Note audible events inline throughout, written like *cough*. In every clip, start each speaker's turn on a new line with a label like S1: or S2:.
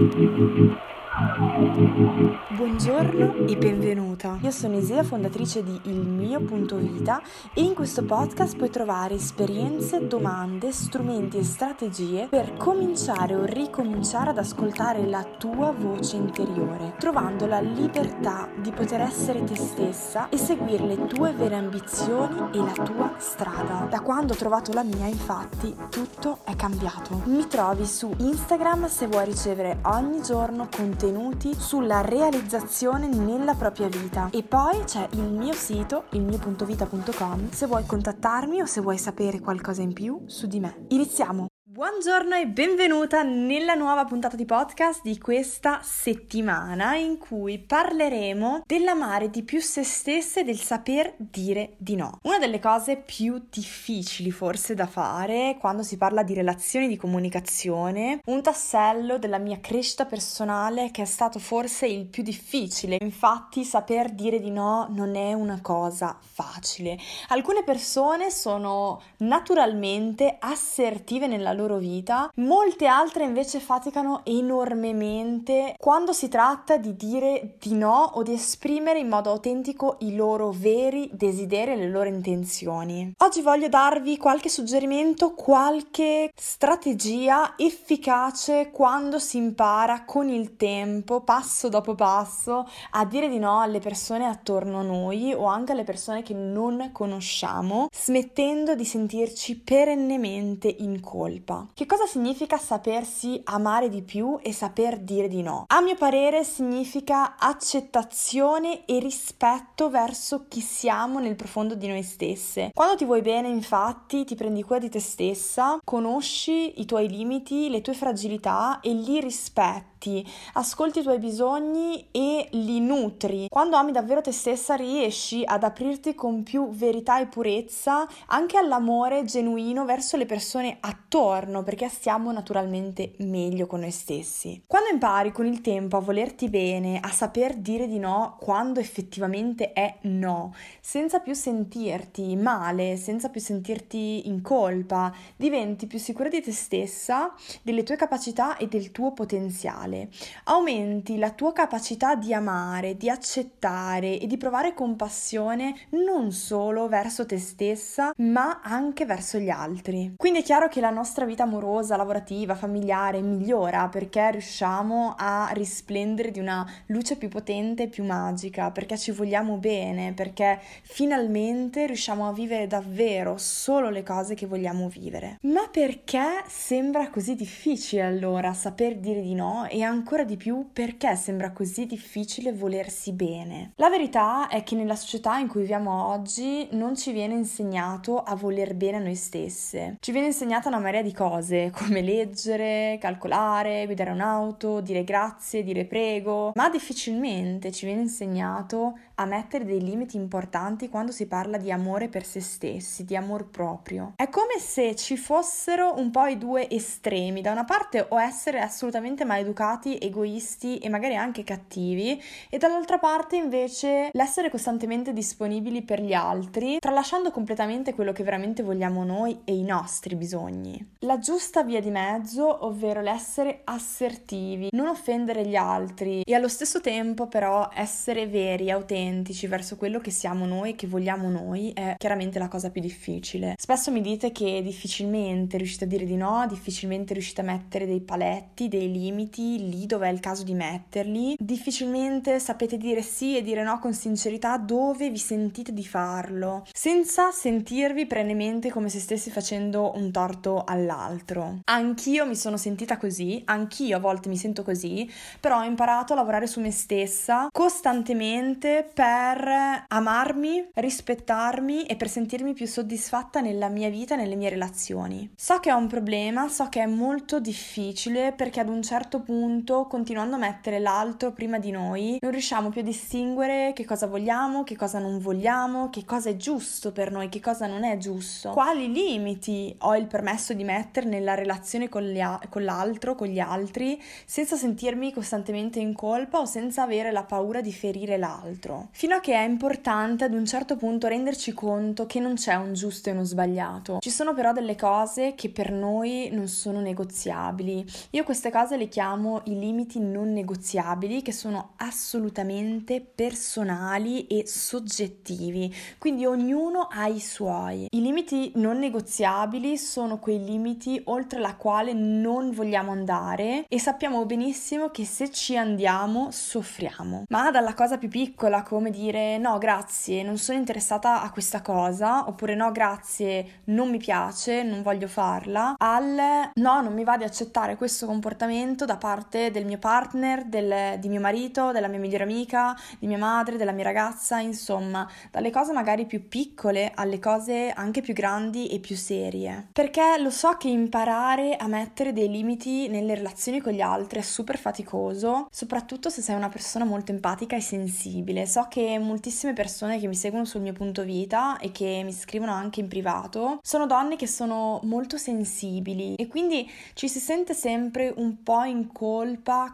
S1: Thank you. Buongiorno e benvenuta. Io sono Isia, fondatrice di Il mio punto vita e in questo podcast puoi trovare esperienze, domande, strumenti e strategie per cominciare o ricominciare ad ascoltare la tua voce interiore, trovando la libertà di poter essere te stessa e seguire le tue vere ambizioni e la tua strada. Da quando ho trovato la mia, infatti, tutto è cambiato. Mi trovi su Instagram se vuoi ricevere ogni giorno contenuti sulla realizzazione nella propria vita. E poi c'è il mio sito, il mio.vita.com, se vuoi contattarmi o se vuoi sapere qualcosa in più su di me. Iniziamo! Buongiorno e benvenuta nella nuova puntata di podcast di questa settimana in cui parleremo dell'amare di più se stesse e del saper dire di no. Una delle cose più difficili forse da fare quando si parla di relazioni di comunicazione, un tassello della mia crescita personale che è stato forse il più difficile. Infatti saper dire di no non è una cosa facile. Alcune persone sono naturalmente assertive nella loro vita, molte altre invece faticano enormemente quando si tratta di dire di no o di esprimere in modo autentico i loro veri desideri e le loro intenzioni. Oggi voglio darvi qualche suggerimento, qualche strategia efficace quando si impara con il tempo, passo dopo passo, a dire di no alle persone attorno a noi o anche alle persone che non conosciamo, smettendo di sentirci perennemente in colpa colpa. Che cosa significa sapersi amare di più e saper dire di no? A mio parere significa accettazione e rispetto verso chi siamo nel profondo di noi stesse. Quando ti vuoi bene, infatti, ti prendi cura di te stessa, conosci i tuoi limiti, le tue fragilità e li rispetti ascolti, ascolti i tuoi bisogni e li nutri. Quando ami davvero te stessa riesci ad aprirti con più verità e purezza anche all'amore genuino verso le persone attorno perché stiamo naturalmente meglio con noi stessi. Quando impari con il tempo a volerti bene, a saper dire di no quando effettivamente è no, senza più sentirti male, senza più sentirti in colpa, diventi più sicura di te stessa, delle tue capacità e del tuo potenziale personale, aumenti la tua capacità di amare, di accettare e di provare compassione non solo verso te stessa, ma anche verso gli altri. Quindi è chiaro che la nostra vita amorosa, lavorativa, familiare migliora perché riusciamo a risplendere di una luce più potente e più magica, perché ci vogliamo bene, perché finalmente riusciamo a vivere davvero solo le cose che vogliamo vivere. Ma perché sembra così difficile allora saper dire di no e ancora di più perché sembra così difficile volersi bene. La verità è che nella società in cui viviamo oggi non ci viene insegnato a voler bene a noi stesse. Ci viene insegnata una marea di cose, come leggere, calcolare, guidare un'auto, dire grazie, dire prego, ma difficilmente ci viene insegnato a mettere dei limiti importanti quando si parla di amore per se stessi, di amor proprio. È come se ci fossero un po' i due estremi, da una parte o essere assolutamente maleducati, egoisti e magari anche cattivi, e dall'altra parte invece l'essere costantemente disponibili per gli altri, tralasciando completamente quello che veramente vogliamo noi e i nostri bisogni. La giusta via di mezzo, ovvero l'essere assertivi, non offendere gli altri e allo stesso tempo però essere veri, autentici verso quello che siamo noi, che vogliamo noi, è chiaramente la cosa più difficile. Spesso mi dite che difficilmente riuscite a dire di no, difficilmente riuscite a mettere dei paletti, dei limiti lì dove è il caso di metterli, difficilmente sapete dire sì e dire no con sincerità dove vi sentite di farlo, senza sentirvi perennemente come se stessi facendo un torto all'altro. Anch'io mi sono sentita così, anch'io a volte mi sento così, però ho imparato a lavorare su me stessa costantemente per amarmi, rispettarmi e per sentirmi più soddisfatta nella mia vita nelle mie relazioni. So che ho un problema, so che è molto difficile perché ad un certo punto, continuando a mettere l'altro prima di noi, non riusciamo più a distinguere che cosa vogliamo, che cosa non vogliamo, che cosa è giusto per noi, che cosa non è giusto, quali limiti ho il permesso di mettere nella relazione con, a- con l'altro, con gli altri, senza sentirmi costantemente in colpa o senza avere la paura di ferire l'altro. fino a che è importante ad un certo punto renderci conto che non c'è un giusto e uno sbagliato. Ci sono però delle cose che per noi non sono negoziabili. Io queste cose le chiamo i limiti non negoziabili che sono assolutamente personali e soggettivi, quindi ognuno ha i suoi. I limiti non negoziabili sono quei limiti oltre la quale non vogliamo andare e sappiamo benissimo che se ci andiamo soffriamo. Ma dalla cosa più piccola come dire no grazie, non sono interessata a questa cosa oppure no grazie, non mi piace, non voglio farla, al no non mi va di accettare questo comportamento da parte del mio partner, del, di mio marito, della mia migliore amica, di mia madre, della mia ragazza, insomma, dalle cose magari più piccole alle cose anche più grandi e più serie. Perché lo so che imparare a mettere dei limiti nelle relazioni con gli altri è super faticoso, soprattutto se sei una persona molto empatica e sensibile. So che moltissime persone che mi seguono sul mio punto vita e che mi scrivono anche in privato sono donne che sono molto sensibili e quindi ci si sente sempre un po' in colpa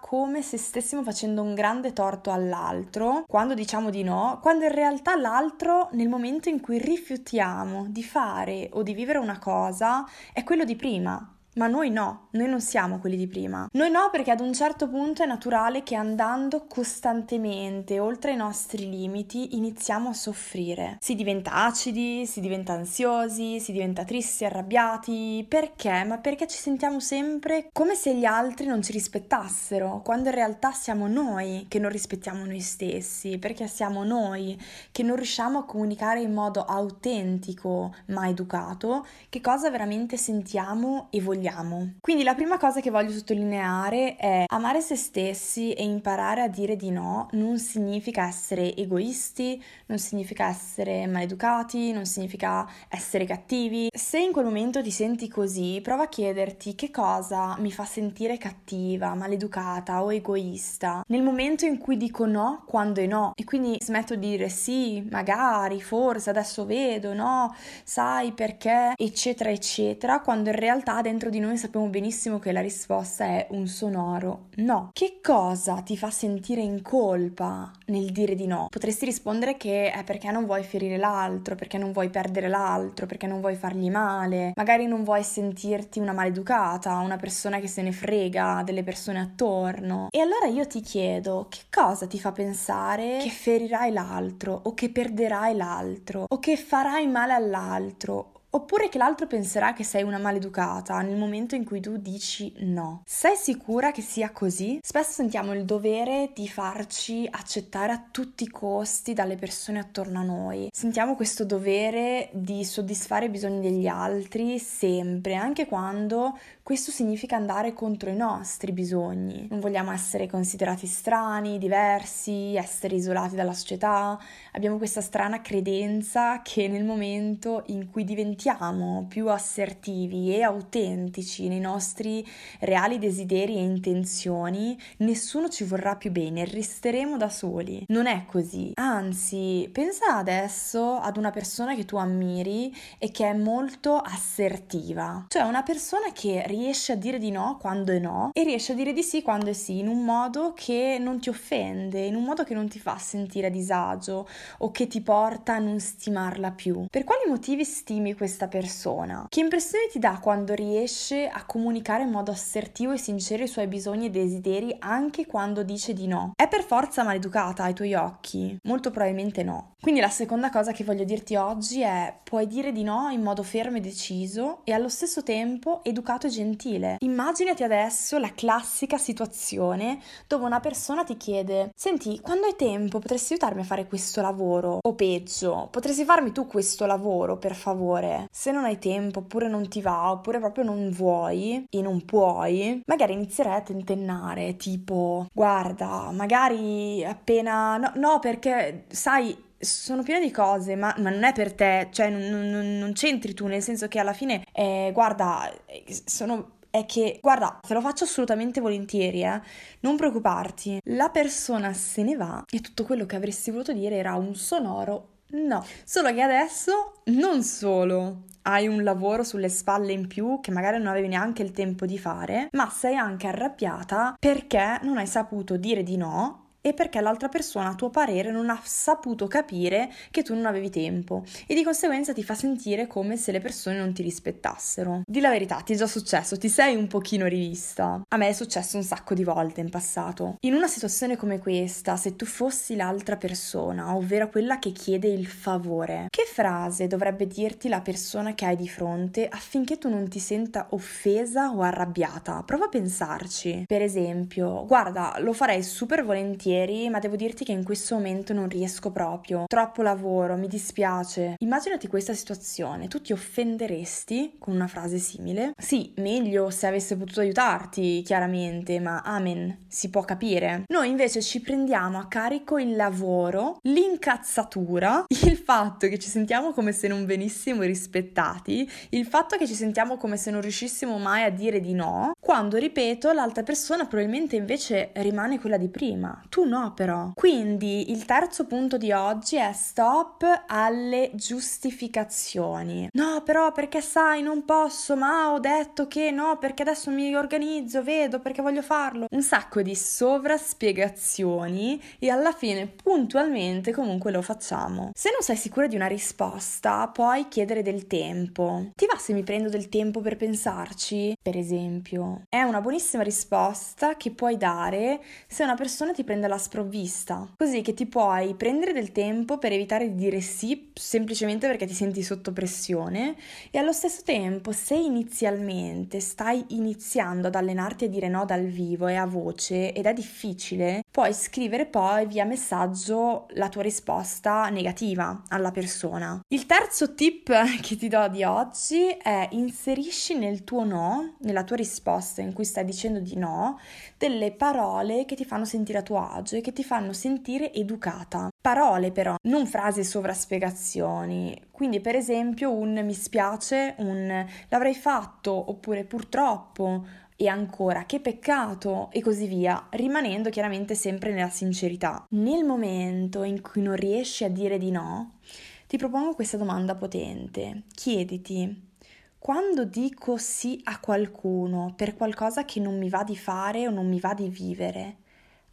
S1: come se stessimo facendo un grande torto all'altro quando diciamo di no, quando in realtà l'altro nel momento in cui rifiutiamo di fare o di vivere una cosa è quello di prima, ma noi no, noi non siamo quelli di prima. Noi no perché ad un certo punto è naturale che andando costantemente oltre i nostri limiti iniziamo a soffrire. Si diventa acidi, si diventa ansiosi, si diventa tristi, arrabbiati. Perché? Ma perché ci sentiamo sempre come se gli altri non ci rispettassero, quando in realtà siamo noi che non rispettiamo noi stessi, perché siamo noi che non riusciamo a comunicare in modo autentico ma educato che cosa veramente sentiamo e vogliamo vogliamo. Quindi la prima cosa che voglio sottolineare è amare se stessi e imparare a dire di no non significa essere egoisti, non significa essere maleducati, non significa essere cattivi. Se in quel momento ti senti così, prova a chiederti che cosa mi fa sentire cattiva, maleducata o egoista nel momento in cui dico no quando è no e quindi smetto di dire sì, magari, forse, adesso vedo, no, sai perché, eccetera, eccetera, quando in realtà dentro di noi sappiamo benissimo che la risposta è un sonoro no. Che cosa ti fa sentire in colpa nel dire di no? Potresti rispondere che è perché non vuoi ferire l'altro, perché non vuoi perdere l'altro, perché non vuoi fargli male, magari non vuoi sentirti una maleducata, una persona che se ne frega delle persone attorno. E allora io ti chiedo, che cosa ti fa pensare che ferirai l'altro o che perderai l'altro o che farai male all'altro Oppure che l'altro penserà che sei una maleducata nel momento in cui tu dici no. Sei sicura che sia così? Spesso sentiamo il dovere di farci accettare a tutti i costi dalle persone attorno a noi. Sentiamo questo dovere di soddisfare i bisogni degli altri sempre, anche quando questo significa andare contro i nostri bisogni. Non vogliamo essere considerati strani, diversi, essere isolati dalla società. Abbiamo questa strana credenza che nel momento in cui diventiamo più assertivi e autentici nei nostri reali desideri e intenzioni, nessuno ci vorrà più bene, resteremo da soli. Non è così. Anzi, pensa adesso ad una persona che tu ammiri e che è molto assertiva, cioè una persona che riesce a dire di no quando è no e riesce a dire di sì quando è sì, in un modo che non ti offende, in un modo che non ti fa sentire a disagio o che ti porta a non stimarla più. Per quali motivi stimi questa persona? Che impressione ti dà quando riesce a comunicare in modo assertivo e sincero i suoi bisogni e desideri anche quando dice di no? È per forza maleducata ai tuoi occhi? Molto probabilmente no. Quindi la seconda cosa che voglio dirti oggi è puoi dire di no in modo fermo e deciso e allo stesso tempo educato e gentile. Immaginati adesso la classica situazione dove una persona ti chiede: Senti, quando hai tempo potresti aiutarmi a fare questo lavoro? O peggio, potresti farmi tu questo lavoro per favore? Se non hai tempo, oppure non ti va, oppure proprio non vuoi e non puoi, magari inizierai a tentennare, tipo: Guarda, magari appena. No, no perché sai sono piena di cose, ma, ma, non è per te, cioè non, non, non, c'entri tu, nel senso che alla fine, eh, guarda, sono è che, guarda, te lo faccio assolutamente volentieri, eh. Non preoccuparti. La persona se ne va e tutto quello che avresti voluto dire era un sonoro no. Solo che adesso non solo hai un lavoro sulle spalle in più che magari non avevi neanche il tempo di fare, ma sei anche arrabbiata perché non hai saputo dire di no e perché l'altra persona a tuo parere non ha saputo capire che tu non avevi tempo e di conseguenza ti fa sentire come se le persone non ti rispettassero. Di la verità, ti è già successo, ti sei un pochino rivista. A me è successo un sacco di volte in passato. In una situazione come questa, se tu fossi l'altra persona, ovvero quella che chiede il favore, che frase dovrebbe dirti la persona che hai di fronte affinché tu non ti senta offesa o arrabbiata? Prova a pensarci. Per esempio, guarda, lo farei super volentieri, ma devo dirti che in questo momento non riesco proprio. Troppo lavoro, mi dispiace. Immaginati questa situazione, tu ti offenderesti con una frase simile? Sì, meglio se avesse potuto aiutarti, chiaramente, ma amen, si può capire. Noi invece ci prendiamo a carico il lavoro, l'incazzatura, il fatto che ci sentiamo come se non venissimo rispettati, il fatto che ci sentiamo come se non riuscissimo mai a dire di no, quando, ripeto, l'altra persona probabilmente invece rimane quella di prima. Tu no, però. Quindi il terzo punto di oggi è stop alle giustificazioni. No, però perché sai, non posso, ma ho detto che no, perché adesso mi organizzo, vedo, perché voglio farlo. Un sacco di sovraspiegazioni e alla fine puntualmente comunque lo facciamo. Se non sei sicura di una risposta, puoi chiedere del tempo. Ti va se mi prendo del tempo per pensarci? Per esempio, è una buonissima risposta che puoi dare se una persona ti prende alla sprovvista, così che ti puoi prendere del tempo per evitare di dire sì semplicemente perché ti senti sotto pressione e allo stesso tempo se inizialmente stai iniziando ad allenarti a dire no dal vivo e a voce ed è difficile, puoi scrivere poi via messaggio la tua risposta negativa alla persona. Il terzo tip *laughs* che ti do di oggi è inserisci nel tuo no, nella tua risposta in cui stai dicendo di no, delle parole che ti fanno sentire a tuo agio e che ti fanno sentire educata. Parole però, non frasi e sovraspiegazioni. Quindi per esempio un mi spiace, un l'avrei fatto oppure purtroppo e ancora che peccato e così via, rimanendo chiaramente sempre nella sincerità. Nel momento in cui non riesci a dire di no, ti propongo questa domanda potente. Chiediti, quando dico sì a qualcuno per qualcosa che non mi va di fare o non mi va di vivere,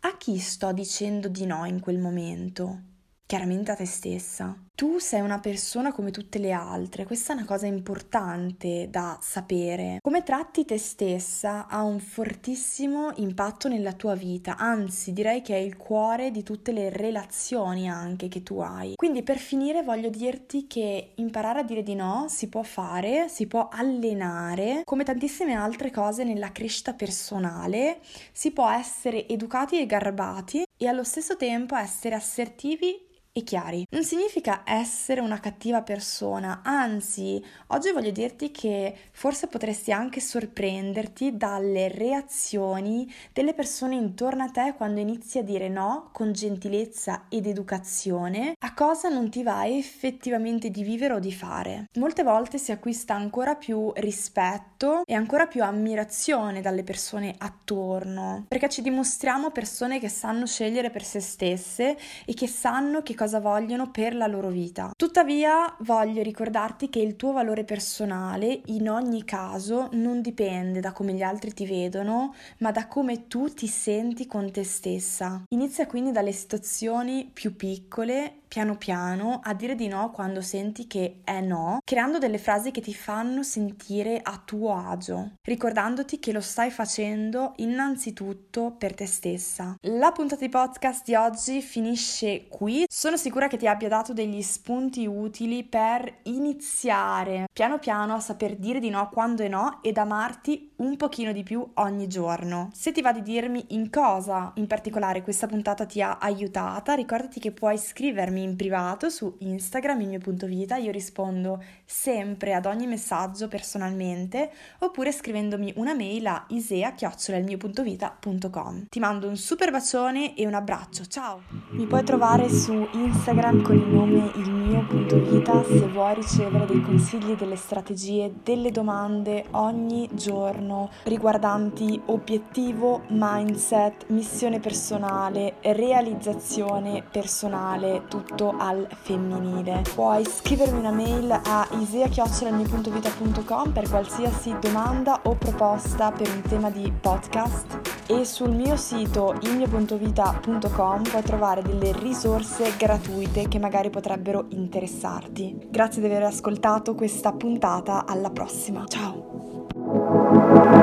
S1: a chi sto dicendo di no in quel momento? Chiaramente a te stessa tu sei una persona come tutte le altre, questa è una cosa importante da sapere. Come tratti te stessa ha un fortissimo impatto nella tua vita, anzi direi che è il cuore di tutte le relazioni anche che tu hai. Quindi per finire voglio dirti che imparare a dire di no si può fare, si può allenare, come tantissime altre cose nella crescita personale, si può essere educati e garbati e allo stesso tempo essere assertivi e chiari. Non significa essere una cattiva persona, anzi, oggi voglio dirti che forse potresti anche sorprenderti dalle reazioni delle persone intorno a te quando inizi a dire no con gentilezza ed educazione a cosa non ti va effettivamente di vivere o di fare. Molte volte si acquista ancora più rispetto e ancora più ammirazione dalle persone attorno, perché ci dimostriamo persone che sanno scegliere per se stesse e che sanno che cosa vogliono per la loro vita. Tuttavia voglio ricordarti che il tuo valore personale in ogni caso non dipende da come gli altri ti vedono, ma da come tu ti senti con te stessa. Inizia quindi dalle situazioni più piccole piano piano a dire di no quando senti che è no, creando delle frasi che ti fanno sentire a tuo agio, ricordandoti che lo stai facendo innanzitutto per te stessa. La puntata di podcast di oggi finisce qui. Sono sicura che ti abbia dato degli spunti utili per iniziare piano piano a saper dire di no quando è no ed amarti un pochino di più ogni giorno. Se ti va di dirmi in cosa in particolare questa puntata ti ha aiutata, ricordati che puoi scrivermi in privato su Instagram il mio punto vita, io rispondo sempre ad ogni messaggio personalmente oppure scrivendomi una mail a isea-ilmio.vita.com. Ti mando un super bacione e un abbraccio, ciao! Mi puoi trovare su Instagram con il nome il mio punto vita se vuoi ricevere dei consigli, delle strategie, delle domande ogni giorno riguardanti obiettivo, mindset, missione personale, realizzazione personale, tutto al femminile. Puoi scrivermi una mail a isea.com per qualsiasi domanda o proposta per un tema di podcast e sul mio sito ilmio.vita.com puoi trovare delle risorse gratuite che magari potrebbero interessarti. Grazie di aver ascoltato questa puntata, alla prossima. Ciao!